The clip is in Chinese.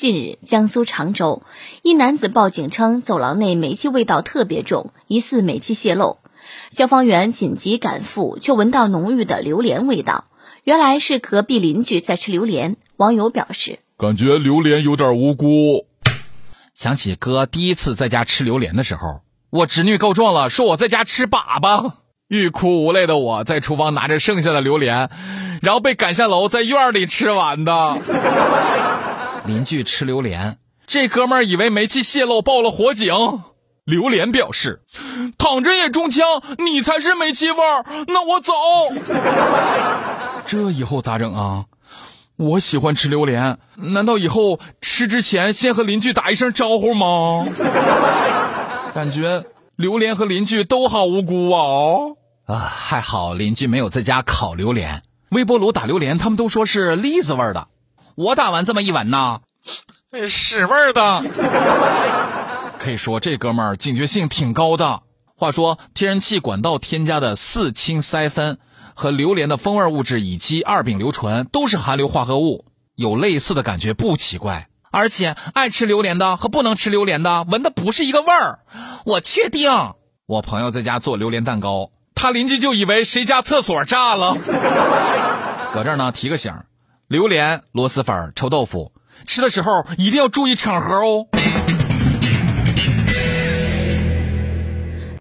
近日，江苏常州一男子报警称走廊内煤气味道特别重，疑似煤气泄漏。消防员紧急赶赴，却闻到浓郁的榴莲味道。原来是隔壁邻居在吃榴莲。网友表示：“感觉榴莲有点无辜。”想起哥第一次在家吃榴莲的时候，我侄女告状了，说我在家吃粑粑。欲哭无泪的我在厨房拿着剩下的榴莲，然后被赶下楼，在院里吃完的。邻居吃榴莲，这哥们儿以为煤气泄漏报了火警。榴莲表示，躺着也中枪，你才是煤气味儿。那我走。这以后咋整啊？我喜欢吃榴莲，难道以后吃之前先和邻居打一声招呼吗？感觉榴莲和邻居都好无辜啊。啊，还好邻居没有在家烤榴莲，微波炉打榴莲，他们都说是栗子味儿的。我打完这么一闻呐，屎味儿的。可以说这哥们儿警觉性挺高的。话说，天然气管道添加的四氢噻酚和榴莲的风味物质乙基二丙硫醇都是含硫化合物，有类似的感觉不奇怪。而且爱吃榴莲的和不能吃榴莲的闻的不是一个味儿。我确定，我朋友在家做榴莲蛋糕。他邻居就以为谁家厕所炸了，搁这儿呢提个醒：榴莲、螺蛳粉、臭豆腐，吃的时候一定要注意场合哦。